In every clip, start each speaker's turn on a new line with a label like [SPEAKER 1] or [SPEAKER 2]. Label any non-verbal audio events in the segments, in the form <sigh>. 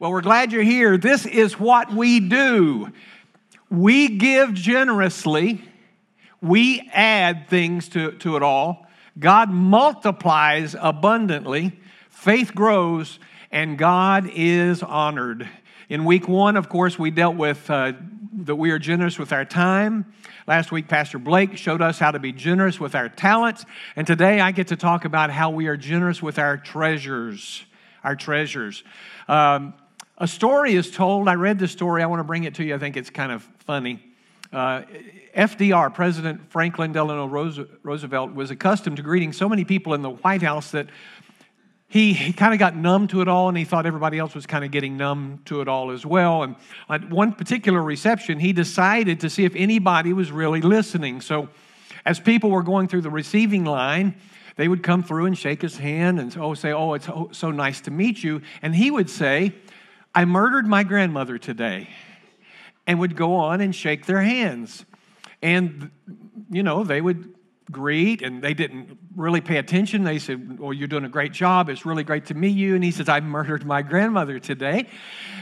[SPEAKER 1] Well, we're glad you're here. This is what we do we give generously, we add things to, to it all. God multiplies abundantly, faith grows, and God is honored. In week one, of course, we dealt with uh, that we are generous with our time. Last week, Pastor Blake showed us how to be generous with our talents. And today, I get to talk about how we are generous with our treasures. Our treasures. Um, a story is told. I read this story. I want to bring it to you. I think it's kind of funny. Uh, FDR, President Franklin Delano Roosevelt, was accustomed to greeting so many people in the White House that he, he kind of got numb to it all and he thought everybody else was kind of getting numb to it all as well. And at one particular reception, he decided to see if anybody was really listening. So, as people were going through the receiving line, they would come through and shake his hand and oh, say, Oh, it's so nice to meet you. And he would say, I murdered my grandmother today, and would go on and shake their hands. And, you know, they would greet and they didn't really pay attention. They said, Well, you're doing a great job. It's really great to meet you. And he says, I murdered my grandmother today.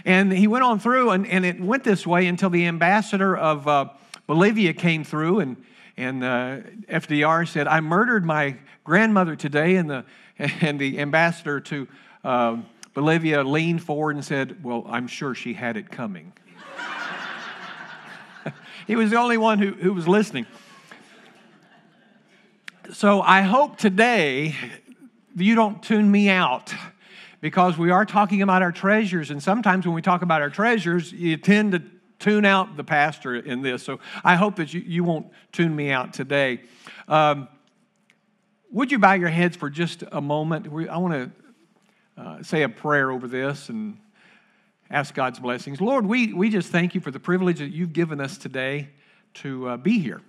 [SPEAKER 1] And he went on through, and, and it went this way until the ambassador of uh, Bolivia came through, and, and uh, FDR said, I murdered my grandmother today. And the, and the ambassador to uh, Bolivia leaned forward and said, Well, I'm sure she had it coming. <laughs> he was the only one who, who was listening. So I hope today you don't tune me out because we are talking about our treasures. And sometimes when we talk about our treasures, you tend to tune out the pastor in this. So I hope that you, you won't tune me out today. Um, would you bow your heads for just a moment? I want to uh, say a prayer over this and ask God's blessings. Lord, we, we just thank you for the privilege that you've given us today to uh, be here.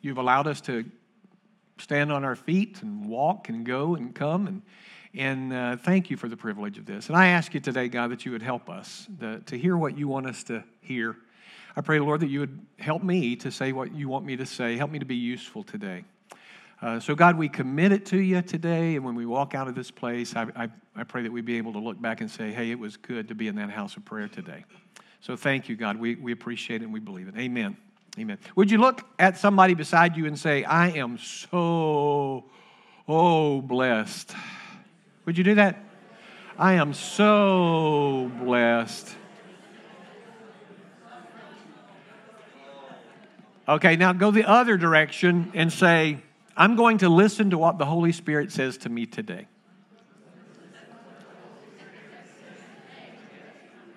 [SPEAKER 1] You've allowed us to stand on our feet and walk and go and come and and uh, thank you for the privilege of this. And I ask you today, God, that you would help us to, to hear what you want us to hear. I pray, Lord, that you would help me to say what you want me to say. Help me to be useful today. Uh, so, God, we commit it to you today. And when we walk out of this place, I, I, I pray that we be able to look back and say, hey, it was good to be in that house of prayer today. So, thank you, God. We, we appreciate it and we believe it. Amen. Amen. Would you look at somebody beside you and say, I am so, oh, blessed? Would you do that? I am so blessed. Okay, now go the other direction and say, I'm going to listen to what the Holy Spirit says to me today.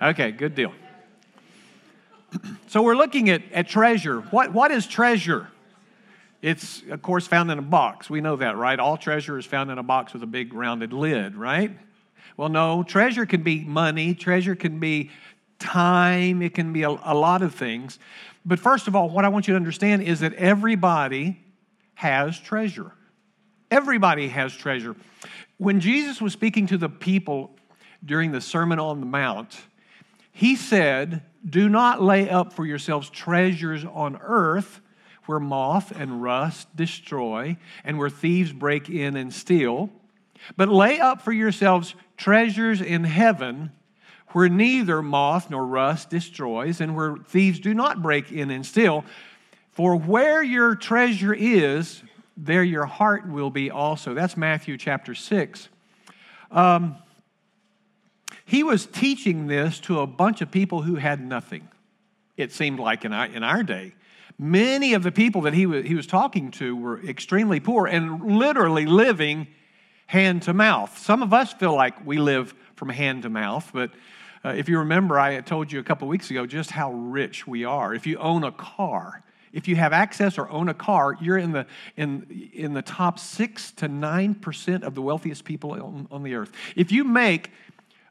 [SPEAKER 1] Okay, good deal. <clears throat> So we're looking at, at treasure. What, what is treasure? It's, of course, found in a box. We know that, right? All treasure is found in a box with a big rounded lid, right? Well, no, treasure can be money, treasure can be time, it can be a, a lot of things. But first of all, what I want you to understand is that everybody has treasure. Everybody has treasure. When Jesus was speaking to the people during the Sermon on the Mount, he said, Do not lay up for yourselves treasures on earth where moth and rust destroy and where thieves break in and steal, but lay up for yourselves treasures in heaven where neither moth nor rust destroys and where thieves do not break in and steal. For where your treasure is, there your heart will be also. That's Matthew chapter 6. Um, he was teaching this to a bunch of people who had nothing, it seemed like in our, in our day. Many of the people that he was, he was talking to were extremely poor and literally living hand to mouth. Some of us feel like we live from hand to mouth, but uh, if you remember, I told you a couple weeks ago just how rich we are. If you own a car, if you have access or own a car, you're in the, in, in the top 6 to 9% of the wealthiest people on, on the earth. If you make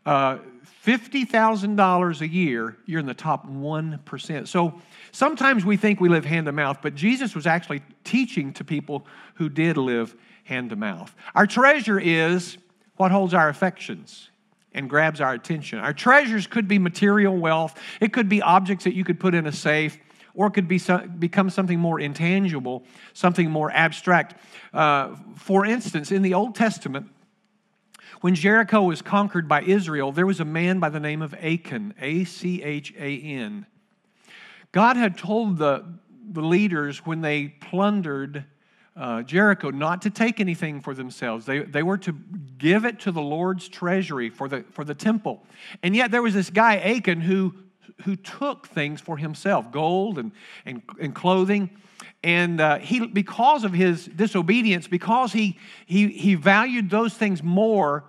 [SPEAKER 1] uh, $50,000 a year, you're in the top 1%. So sometimes we think we live hand to mouth, but Jesus was actually teaching to people who did live hand to mouth. Our treasure is what holds our affections and grabs our attention. Our treasures could be material wealth, it could be objects that you could put in a safe or it could be become something more intangible, something more abstract. Uh, for instance, in the Old Testament, When Jericho was conquered by Israel, there was a man by the name of Achan, A C H A N. God had told the, the leaders when they plundered uh, Jericho not to take anything for themselves. They, they were to give it to the Lord's treasury for the, for the temple. And yet there was this guy, Achan, who, who took things for himself gold and, and, and clothing. And uh, he, because of his disobedience, because he, he, he valued those things more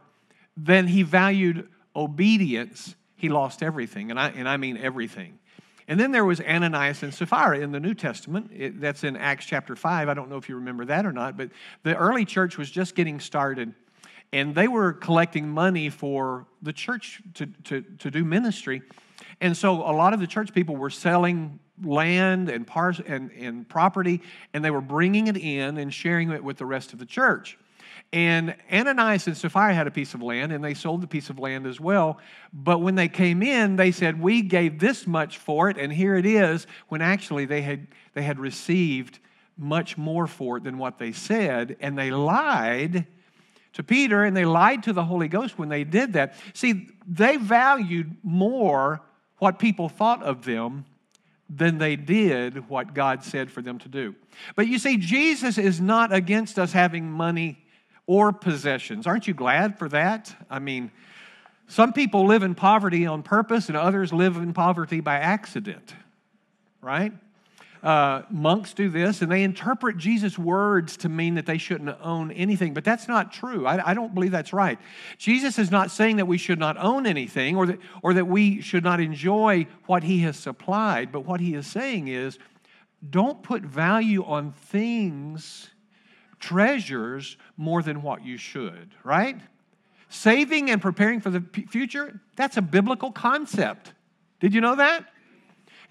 [SPEAKER 1] than he valued obedience, he lost everything. And I, and I mean everything. And then there was Ananias and Sapphira in the New Testament. It, that's in Acts chapter 5. I don't know if you remember that or not, but the early church was just getting started. And they were collecting money for the church to, to, to do ministry. And so a lot of the church people were selling land and, pars- and, and property, and they were bringing it in and sharing it with the rest of the church. And Ananias and Sapphira had a piece of land, and they sold the piece of land as well. But when they came in, they said, We gave this much for it, and here it is, when actually they had, they had received much more for it than what they said. And they lied to Peter, and they lied to the Holy Ghost when they did that. See, they valued more what people thought of them than they did what God said for them to do. But you see, Jesus is not against us having money or possessions. Aren't you glad for that? I mean, some people live in poverty on purpose, and others live in poverty by accident, right? Uh, monks do this, and they interpret Jesus' words to mean that they shouldn't own anything, but that's not true. I, I, don't believe that's right. Jesus is not saying that we should not own anything or that, or that we should not enjoy what he has supplied, but what he is saying is don't put value on things treasures more than what you should, right? Saving and preparing for the future, that's a biblical concept. Did you know that?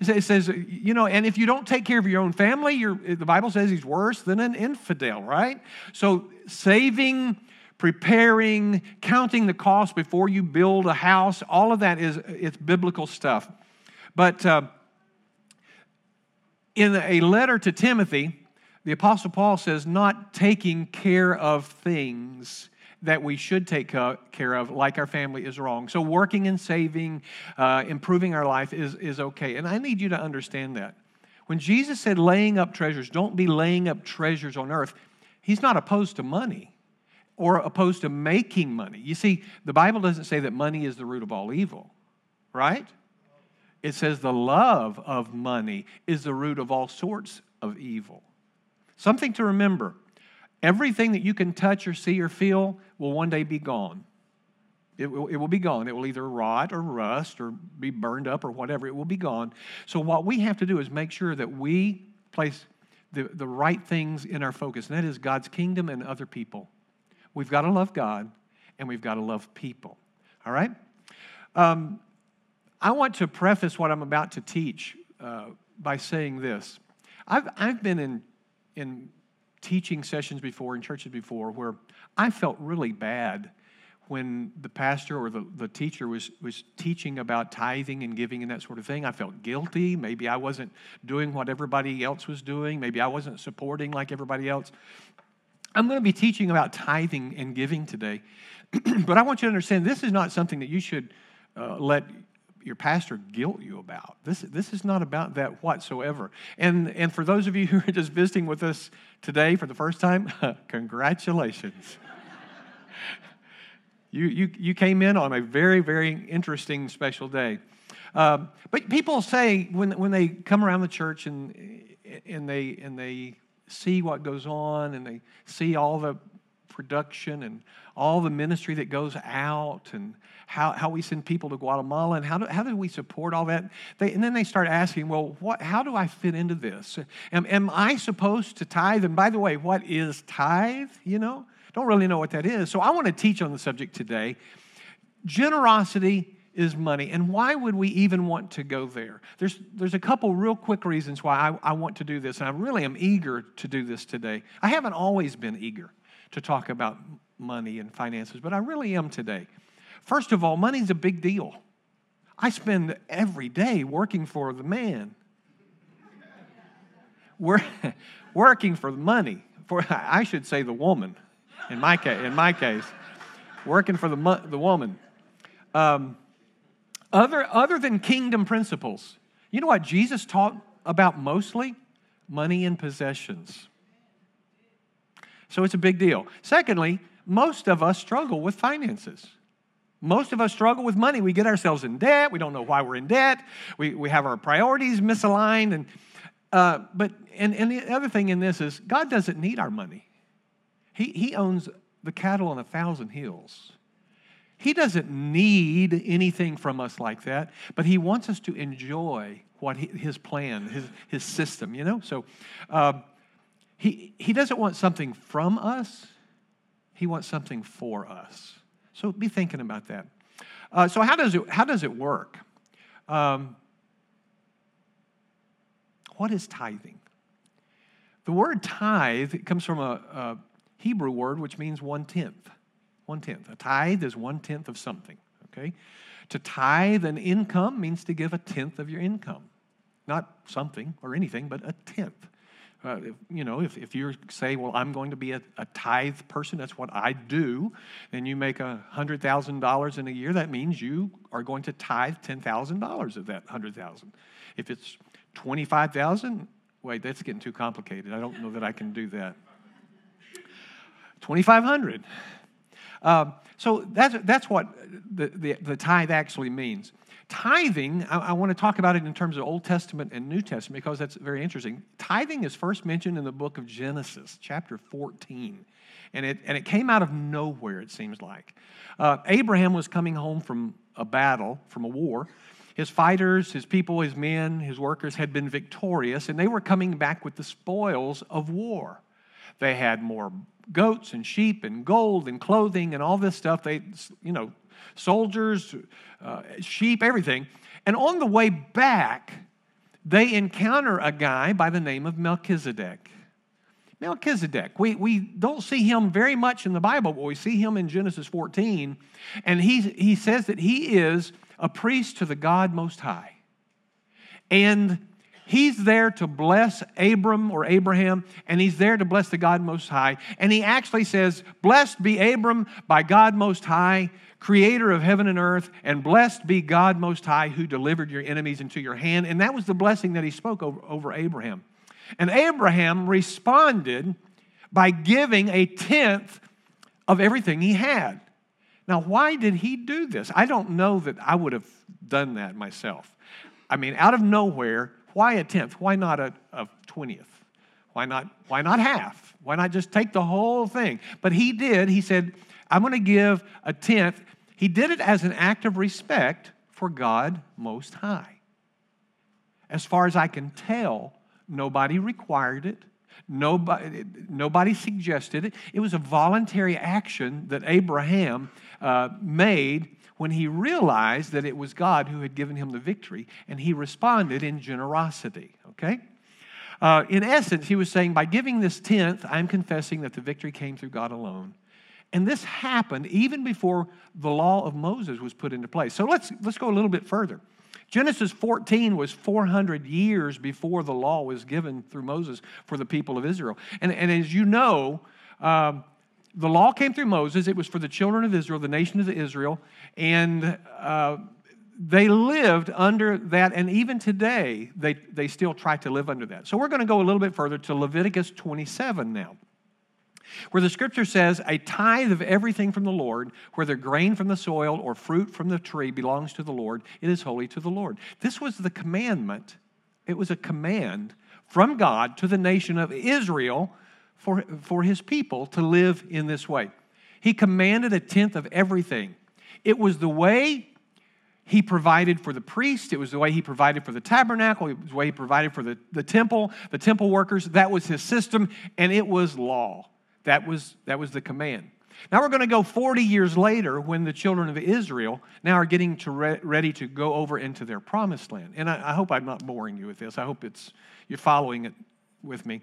[SPEAKER 1] It says, you know, and if you don't take care of your own family, the Bible says he's worse than an infidel, right? So saving, preparing, counting the cost before you build a house, all of that is it's biblical stuff. But uh, in a letter to Timothy, the Apostle Paul says, not taking care of things that we should take care of, like our family, is wrong. So, working and saving, uh, improving our life is, is okay. And I need you to understand that. When Jesus said laying up treasures, don't be laying up treasures on earth, he's not opposed to money or opposed to making money. You see, the Bible doesn't say that money is the root of all evil, right? It says the love of money is the root of all sorts of evil. Something to remember everything that you can touch or see or feel will one day be gone. It will, it will be gone. It will either rot or rust or be burned up or whatever. It will be gone. So, what we have to do is make sure that we place the, the right things in our focus, and that is God's kingdom and other people. We've got to love God and we've got to love people. All right? Um, I want to preface what I'm about to teach uh, by saying this. I've, I've been in in teaching sessions before, in churches before, where I felt really bad when the pastor or the, the teacher was, was teaching about tithing and giving and that sort of thing. I felt guilty. Maybe I wasn't doing what everybody else was doing. Maybe I wasn't supporting like everybody else. I'm going to be teaching about tithing and giving today. <clears throat> but I want you to understand this is not something that you should uh, let your pastor guilt you about. This, this is not about that whatsoever. And, and for those of you <laughs> who are just visiting with us today for the first time, <laughs> congratulations. <laughs> you, you, you came in on a very, very interesting, special day. Um, but people say when, when they come around the church and, and, they, and they see what goes on and they see all the production and all the ministry that goes out and how, how we send people to Guatemala and how do, how do we support all that? They, and then they start asking, well, what, how do I fit into this? Am, am I supposed to tithe? And by the way, what is tithe? You know, don't really know what that is. So I want to teach on the subject today. Generosity is money. And why would we even want to go there? There's, there's a couple real quick reasons why I, I want to do this, and I really am eager to do this today. I haven't always been eager to talk about money and finances, but I really am today. First of all, money's a big deal. I spend every day working for the man. We're <laughs> working for the money, for <laughs> I should say the woman, in my case. In my case, working for the, the woman. Um, other, other than kingdom principles, you know what Jesus taught about mostly? Money and possessions. So it's a big deal. Secondly, most of us struggle with finances. Most of us struggle with money. We get ourselves in debt. We don't know why we're in debt. We, we have our priorities misaligned. And, uh, but, and, and the other thing in this is God doesn't need our money. He, he owns the cattle on a thousand hills. He doesn't need anything from us like that, but He wants us to enjoy what he, His plan, His, his system, you know? So uh, he, he doesn't want something from us, He wants something for us. So be thinking about that. Uh, so, how does it, how does it work? Um, what is tithing? The word tithe comes from a, a Hebrew word which means one tenth. One tenth. A tithe is one tenth of something, okay? To tithe an income means to give a tenth of your income. Not something or anything, but a tenth. Uh, if, you know, if, if you say, well, I'm going to be a, a tithe person, that's what I do, and you make a $100,000 in a year, that means you are going to tithe $10,000 of that 100000 If it's 25000 wait, that's getting too complicated. I don't know that I can do that. 2500 um, so that's, that's what the, the, the tithe actually means. Tithing, I, I want to talk about it in terms of Old Testament and New Testament because that's very interesting. Tithing is first mentioned in the book of Genesis, chapter 14. And it, and it came out of nowhere, it seems like. Uh, Abraham was coming home from a battle, from a war. His fighters, his people, his men, his workers had been victorious, and they were coming back with the spoils of war. They had more goats and sheep and gold and clothing and all this stuff. They, you know, soldiers, uh, sheep, everything. And on the way back, they encounter a guy by the name of Melchizedek. Melchizedek. We, we don't see him very much in the Bible, but we see him in Genesis 14. And he, he says that he is a priest to the God Most High. And He's there to bless Abram or Abraham, and he's there to bless the God Most High. And he actually says, Blessed be Abram by God Most High, creator of heaven and earth, and blessed be God Most High who delivered your enemies into your hand. And that was the blessing that he spoke over, over Abraham. And Abraham responded by giving a tenth of everything he had. Now, why did he do this? I don't know that I would have done that myself. I mean, out of nowhere, why a tenth? Why not a, a 20th? Why not, why not half? Why not just take the whole thing? But he did. He said, I'm going to give a tenth. He did it as an act of respect for God Most High. As far as I can tell, nobody required it. Nobody, nobody suggested it. It was a voluntary action that Abraham uh, made when he realized that it was God who had given him the victory, and he responded in generosity, okay? Uh, in essence, he was saying, by giving this tenth, I'm confessing that the victory came through God alone. And this happened even before the law of Moses was put into place. So let's, let's go a little bit further. Genesis 14 was 400 years before the law was given through Moses for the people of Israel. And, and as you know, um, the law came through Moses. It was for the children of Israel, the nation of Israel, and uh, they lived under that. And even today, they, they still try to live under that. So we're going to go a little bit further to Leviticus 27 now, where the scripture says, A tithe of everything from the Lord, whether grain from the soil or fruit from the tree, belongs to the Lord. It is holy to the Lord. This was the commandment. It was a command from God to the nation of Israel for, for his people to live in this way. He commanded a tenth of everything. It was the way he provided for the priest, it was the way he provided for the tabernacle, it was the way he provided for the, the temple, the temple workers. That was his system, and it was law. That was, that was the command. Now we're going to go 40 years later when the children of Israel now are getting to re- ready to go over into their promised land. And I, I hope I'm not boring you with this. I hope it's, you're following it with me.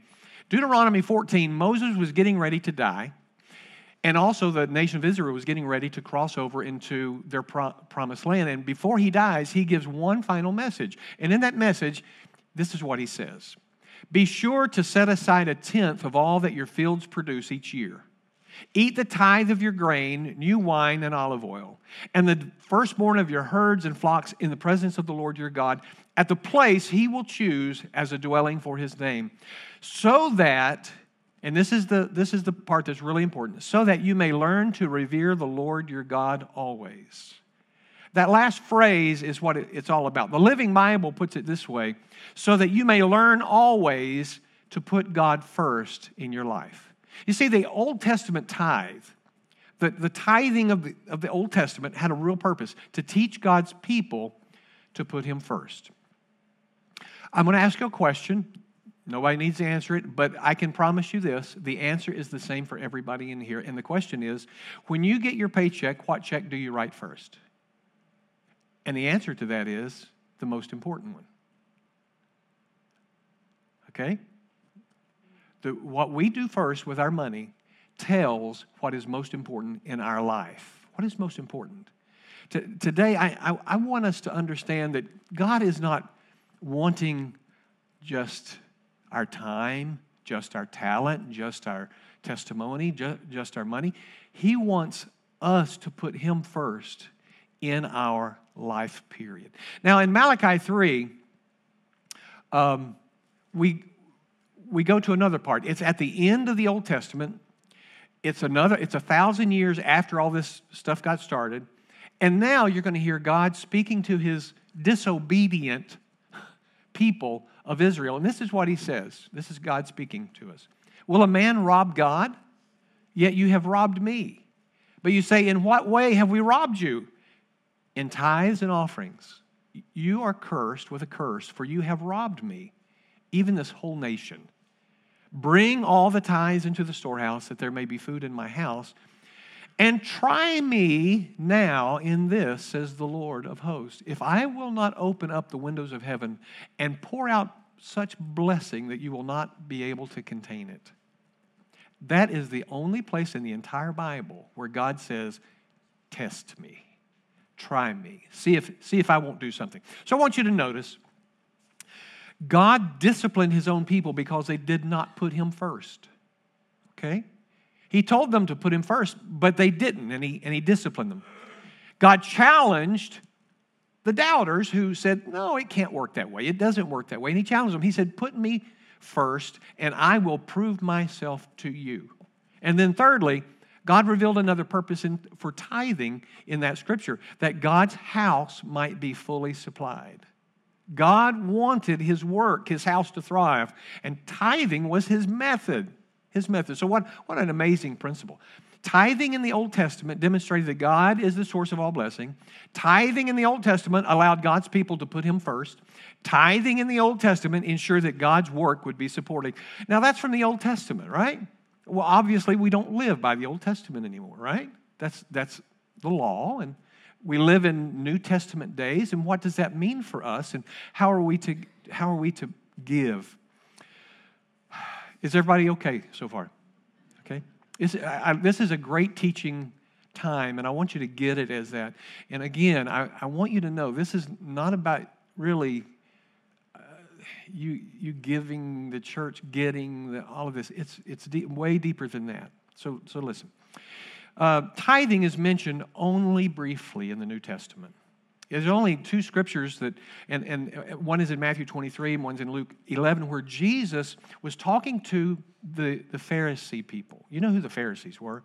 [SPEAKER 1] Deuteronomy 14, Moses was getting ready to die, and also the nation of Israel was getting ready to cross over into their pro- promised land. And before he dies, he gives one final message. And in that message, this is what he says Be sure to set aside a tenth of all that your fields produce each year. Eat the tithe of your grain, new wine, and olive oil, and the firstborn of your herds and flocks in the presence of the Lord your God, at the place he will choose as a dwelling for his name, so that, and this is the, this is the part that's really important, so that you may learn to revere the Lord your God always. That last phrase is what it's all about. The Living Bible puts it this way so that you may learn always to put God first in your life. You see, the Old Testament tithe, the, the tithing of the, of the Old Testament had a real purpose to teach God's people to put Him first. I'm going to ask you a question. Nobody needs to answer it, but I can promise you this the answer is the same for everybody in here. And the question is when you get your paycheck, what check do you write first? And the answer to that is the most important one. Okay? the, what we do first with our money tells what is most important in our life. What is most important? To, today, I, I, I want us to understand that God is not wanting just our time, just our talent, just our testimony, just, just our money. He wants us to put Him first in our life period. Now, in Malachi 3, um, we, we go to another part. It's at the end of the Old Testament. It's another, it's a thousand years after all this stuff got started. And now you're going to hear God speaking to his disobedient people of Israel. And this is what he says. This is God speaking to us. Will a man rob God? Yet you have robbed me. But you say, In what way have we robbed you? In tithes and offerings. You are cursed with a curse, for you have robbed me, even this whole nation. Bring all the tithes into the storehouse, that there may be food in my house. And try me now in this, says the Lord of hosts, if I will not open up the windows of heaven and pour out such blessing that you will not be able to contain it. That is the only place in the entire Bible where God says, Test me, try me, see if, see if I won't do something. So I want you to notice God disciplined his own people because they did not put him first. Okay? He told them to put him first, but they didn't, and he, and he disciplined them. God challenged the doubters who said, No, it can't work that way. It doesn't work that way. And he challenged them. He said, Put me first, and I will prove myself to you. And then, thirdly, God revealed another purpose in, for tithing in that scripture that God's house might be fully supplied. God wanted his work, his house to thrive, and tithing was his method. His method. So, what, what an amazing principle. Tithing in the Old Testament demonstrated that God is the source of all blessing. Tithing in the Old Testament allowed God's people to put Him first. Tithing in the Old Testament ensured that God's work would be supported. Now, that's from the Old Testament, right? Well, obviously, we don't live by the Old Testament anymore, right? That's, that's the law, and we live in New Testament days, and what does that mean for us? And how are we to, how are we to give? Is everybody okay so far? Okay? I, I, this is a great teaching time, and I want you to get it as that. And again, I, I want you to know this is not about really you, you giving the church, getting the, all of this. It's, it's deep, way deeper than that. So, so listen. Uh, tithing is mentioned only briefly in the New Testament. There's only two scriptures that, and, and uh, one is in Matthew 23 and one's in Luke 11, where Jesus was talking to the, the Pharisee people. You know who the Pharisees were?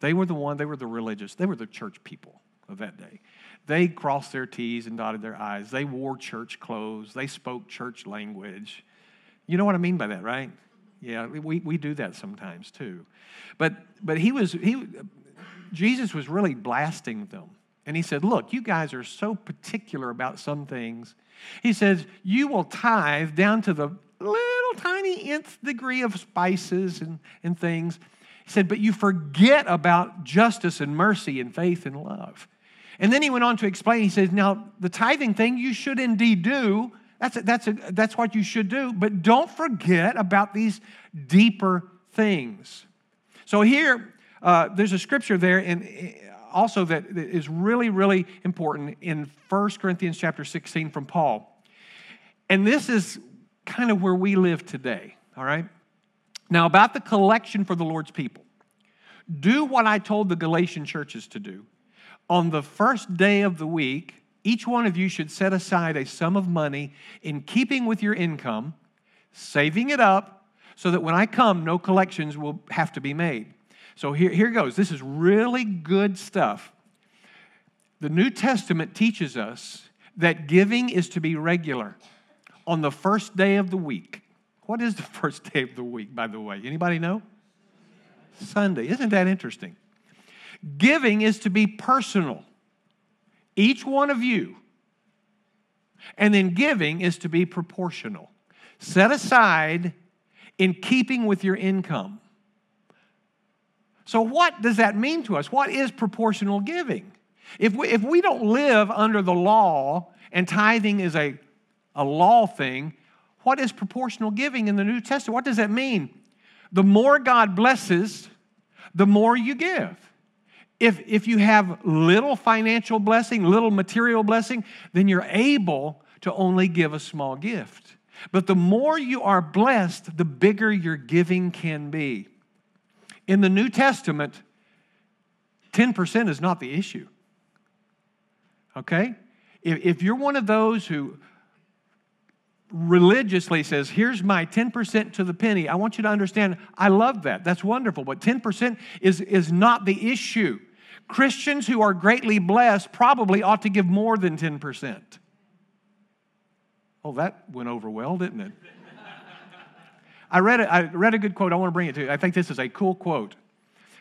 [SPEAKER 1] They were the one, they were the religious, they were the church people of that day. They crossed their T's and dotted their I's. They wore church clothes. They spoke church language. You know what I mean by that, right? Yeah, we, we do that sometimes too. But but he was he Jesus was really blasting them. And he said, Look, you guys are so particular about some things. He says, You will tithe down to the little tiny nth degree of spices and, and things. He said, But you forget about justice and mercy and faith and love. And then he went on to explain, he says, Now, the tithing thing you should indeed do. That's, a, that's, a, that's what you should do. But don't forget about these deeper things. So here, uh, there's a scripture there, and also that is really, really important in 1 Corinthians chapter 16 from Paul. And this is kind of where we live today, all right? Now, about the collection for the Lord's people. Do what I told the Galatian churches to do. On the first day of the week, each one of you should set aside a sum of money in keeping with your income, saving it up so that when I come, no collections will have to be made. So here, here goes. This is really good stuff. The New Testament teaches us that giving is to be regular on the first day of the week. What is the <laughs> first day of the week, by the way? Anybody know? Sunday. Isn't that interesting? Giving is to be personal. Each one of you. And then giving is to be proportional. Set aside in keeping with your income. So, what does that mean to us? What is proportional giving? If we, if we don't live under the law and tithing is a, a law thing, what is proportional giving in the New Testament? What does that mean? The more God blesses, the more you give. If, if you have little financial blessing, little material blessing, then you're able to only give a small gift. But the more you are blessed, the bigger your giving can be. In the New Testament, 10% is not the issue. Okay? If, if you're one of those who religiously says, Here's my 10% to the penny, I want you to understand, I love that. That's wonderful. But 10% is, is not the issue. Christians who are greatly blessed probably ought to give more than 10%. Oh, that went over well, didn't it? I read, a, I read a good quote. I want to bring it to you. I think this is a cool quote.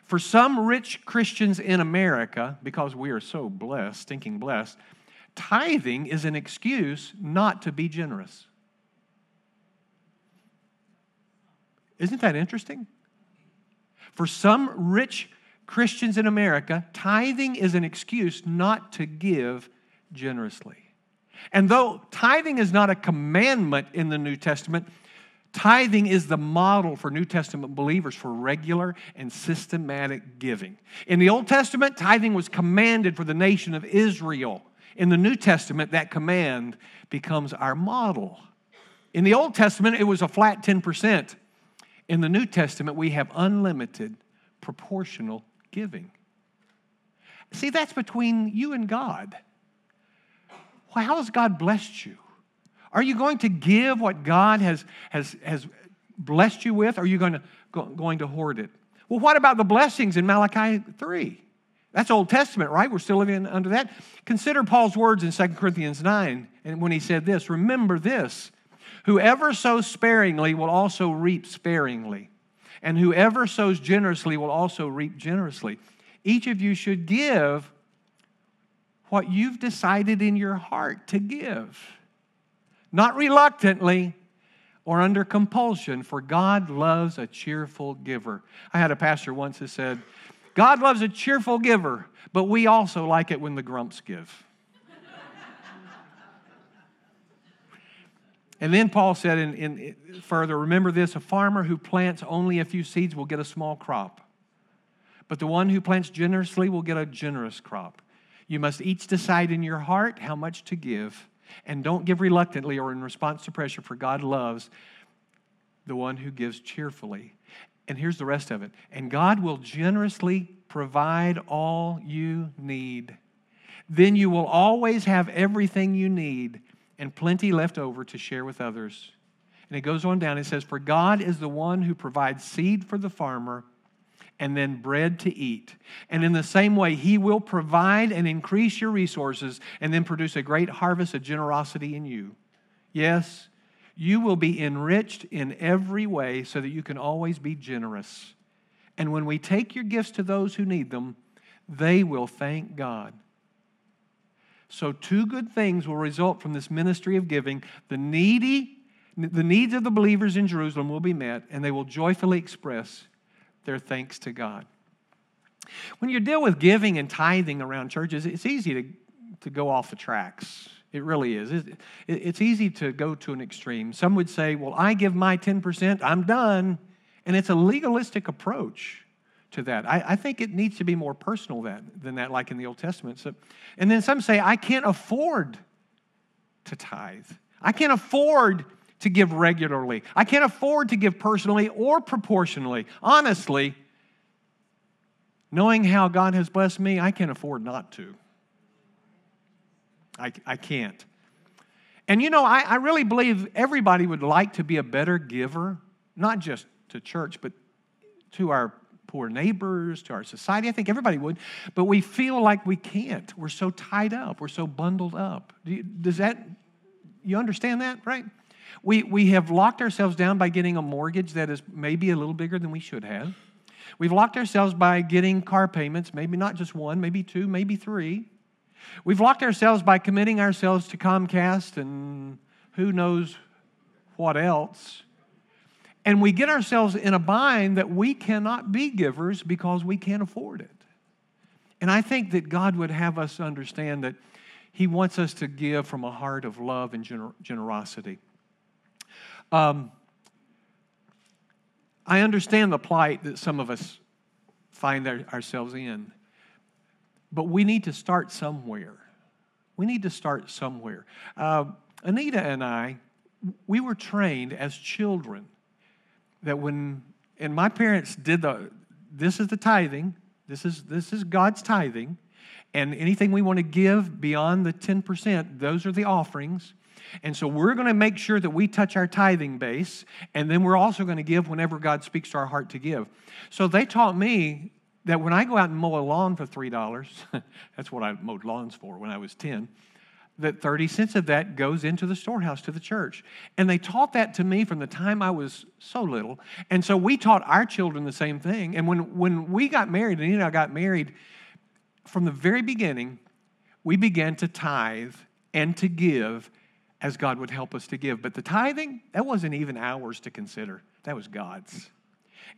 [SPEAKER 1] For some rich Christians in America, because we are so blessed, stinking blessed, tithing is an excuse not to be generous. Isn't that interesting? For some rich Christians in America, tithing is an excuse not to give generously. And though tithing is not a commandment in the New Testament, tithing is the model for New Testament believers for regular and systematic giving. In the Old Testament, tithing was commanded for the nation of Israel. In the New Testament, that command becomes our model. In the Old Testament, it was a flat 10%. In the New Testament, we have unlimited proportional giving. See, that's between you and God. Well, how has God blessed you? Are you going to give what God has, has, has blessed you with? Or are you going to, go, going to hoard it? Well, what about the blessings in Malachi 3? That's Old Testament, right? We're still living under that. Consider Paul's words in 2 Corinthians 9 and when he said this Remember this whoever sows sparingly will also reap sparingly, and whoever sows generously will also reap generously. Each of you should give what you've decided in your heart to give, not reluctantly or under compulsion, for God loves a cheerful giver. I had a pastor once who said, God loves a cheerful giver, but we also like it when the grumps give. And then Paul said in, in, further, remember this a farmer who plants only a few seeds will get a small crop, but the one who plants generously will get a generous crop. You must each decide in your heart how much to give, and don't give reluctantly or in response to pressure, for God loves the one who gives cheerfully. And here's the rest of it. And God will generously provide all you need. Then you will always have everything you need and plenty left over to share with others. And it goes on down. It says, For God is the one who provides seed for the farmer and then bread to eat. And in the same way, He will provide and increase your resources and then produce a great harvest of generosity in you. Yes, you will be enriched in every way so that you can always be generous. And when we take your gifts to those who need them, they will thank God. So, two good things will result from this ministry of giving. The needy, the needs of the believers in Jerusalem will be met, and they will joyfully express their thanks to God. When you deal with giving and tithing around churches, it's easy to, to go off the tracks. It really is. It's easy to go to an extreme. Some would say, Well, I give my 10%, I'm done. And it's a legalistic approach to that. I, I think it needs to be more personal than, than that, like in the Old Testament. So, and then some say, I can't afford to tithe. I can't afford to give regularly. I can't afford to give personally or proportionally. Honestly, Knowing how God has blessed me, I can't afford not to. I, I can't. And you know, I, I really believe everybody would like to be a better giver, not just to church, but to our poor neighbors, to our society. I think everybody would, but we feel like we can't. We're so tied up, we're so bundled up. Does that, you understand that, right? We, we have locked ourselves down by getting a mortgage that is maybe a little bigger than we should have. We've locked ourselves by getting car payments, maybe not just one, maybe two, maybe three. We've locked ourselves by committing ourselves to Comcast and who knows what else. And we get ourselves in a bind that we cannot be givers because we can't afford it. And I think that God would have us understand that He wants us to give from a heart of love and gener- generosity. Um, I understand the plight that some of us find ourselves in. But we need to start somewhere. We need to start somewhere. Uh, Anita and I, we were trained as children that when, and my parents did the, this is the tithing, this is, this is God's tithing, and anything we want to give beyond the 10%, those are the offerings. And so we're going to make sure that we touch our tithing base, and then we're also going to give whenever God speaks to our heart to give. So they taught me that when I go out and mow a lawn for $3, <laughs> that's what I mowed lawns for when I was 10, that 30 cents of that goes into the storehouse to the church. And they taught that to me from the time I was so little. And so we taught our children the same thing. And when, when we got married, and know, I got married, from the very beginning, we began to tithe and to give as God would help us to give. But the tithing, that wasn't even ours to consider, that was God's.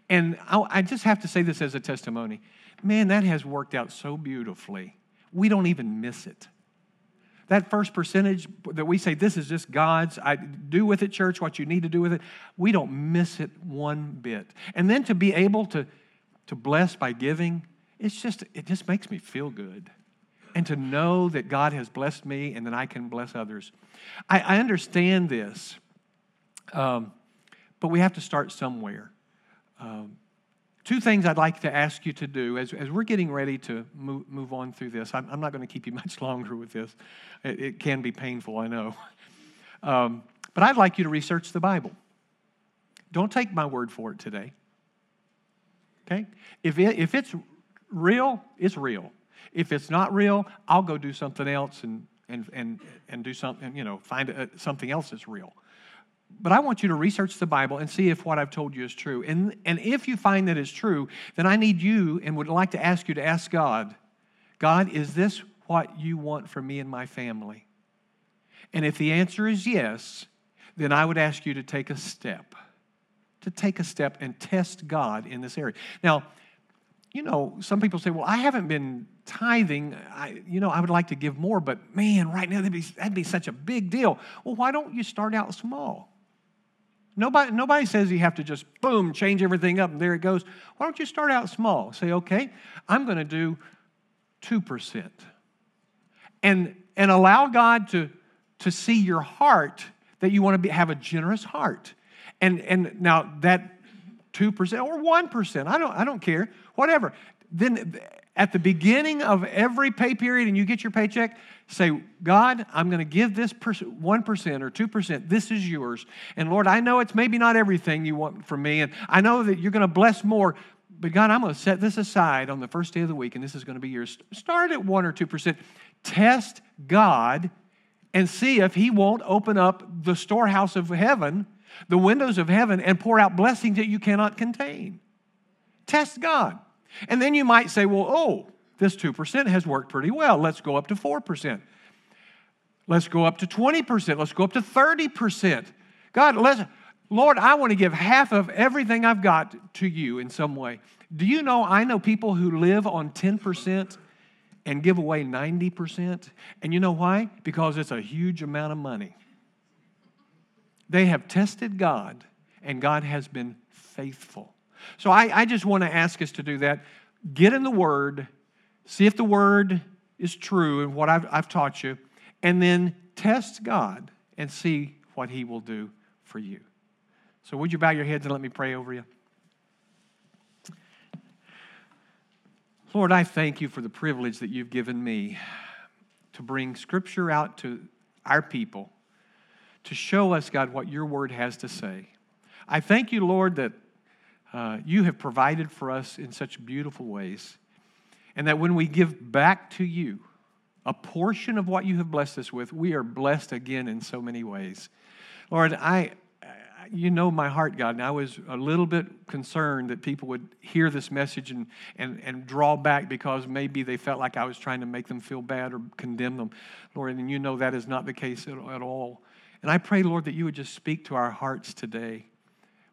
[SPEAKER 1] And I just have to say this as a testimony. Man, that has worked out so beautifully. We don't even miss it. That first percentage that we say, this is just God's, I do with it, church, what you need to do with it, we don't miss it one bit. And then to be able to, to bless by giving, it's just, it just makes me feel good. And to know that God has blessed me and that I can bless others. I, I understand this, um, but we have to start somewhere. Um, two things I'd like to ask you to do as, as we're getting ready to move, move on through this. I'm, I'm, not going to keep you <laughs> much longer with this, it, it can be painful, I know. <laughs> Um, but I'd like you to research the Bible. Don't take my word for it today. Okay? If, it, if it's real, it's real. If it's not real, I'll go do something else and, and, and, and do something, you know, find a, something else that's real. But I want you to research the Bible and see if what I've told you is true. And, and if you find that it's true, then I need you and would like to ask you to ask God God, is this what you want for me and my family? And if the answer is yes, then I would ask you to take a step, to take a step and test God in this area. Now, you know, some people say, well, I haven't been tithing. I, you know, I would like to give more, but man, right now that'd be, that'd be such a big deal. Well, why don't you start out small? Nobody, nobody says you have to just boom, change everything up and there it goes. Why don't you start out small? Say, okay, I'm going to do 2%. And, and allow God to, to see your heart that you want to have a generous heart. And, and now that 2% or 1%, I don't, I don't care, whatever. Then at the beginning of every pay period and you get your paycheck, say, God, I'm going to give this person 1% or 2%. This is yours. And Lord, I know it's maybe not everything you want from me, and I know that you're going to bless more, but God, I'm going to set this aside on the first day of the week, and this is going to be yours. Start at 1 or 2%. Test God and see if He won't open up the storehouse of heaven, the windows of heaven, and pour out blessings that you cannot contain. Test God. And then you might say, well, oh, this 2% has worked pretty well. Let's go up to 4%. Let's go up to 20%. Let's go up to 30%. God, let's, Lord, I want to give half of everything I've got to you in some way. Do you know I know people who live on 10% and give away 90%? And you know why? Because it's a huge amount of money. They have tested God, and God has been faithful. So I, I just want to ask us to do that. Get in the Word, see if the Word is true and what I've, I've taught you, and then test God and see what He will do for you. So, would you bow your heads and let me pray over you? Lord, I thank you for the privilege that you've given me to bring Scripture out to our people, to show us, God, what your word has to say. I thank you, Lord, that uh, you have provided for us in such beautiful ways, and that when we give back to you a portion of what you have blessed us with, we are blessed again in so many ways. Lord, I, you know my heart, God, and I was a little bit concerned that people would hear this message and, and, and draw back because maybe they felt like I was trying to make them feel bad or condemn them. Lord, and you know that is not the case at, at all. And I pray, Lord, that you would just speak to our hearts today.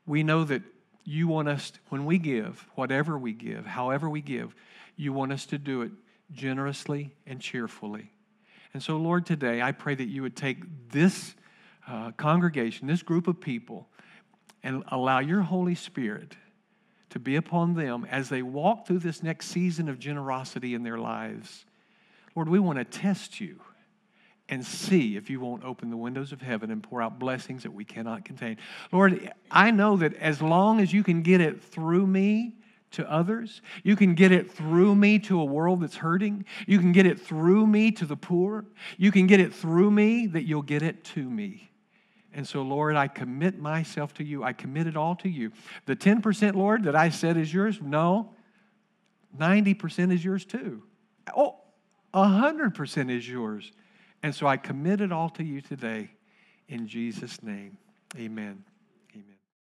[SPEAKER 1] We know that you want us, when we give, whatever we give, however we give, you want us to do it generously and cheerfully. And so, Lord, today I pray that you would take this uh, congregation, this group of people, and allow your Holy Spirit to be upon them as they walk through this next season of generosity in their lives. Lord, we want to test you and see if you won't open the windows of heaven and pour out blessings that we cannot contain. Lord, I know that as long as you can get it through me, to others. You can get it through me to a world that's hurting. You can get it through me to the poor. You can get it through me that you'll get it to me. And so, Lord, I commit myself to you. I commit it all to you. The 10%, Lord, that I said is yours, no, 90% is yours too. Oh, 100% is yours. And so I commit it all to you today in Jesus' name. Amen.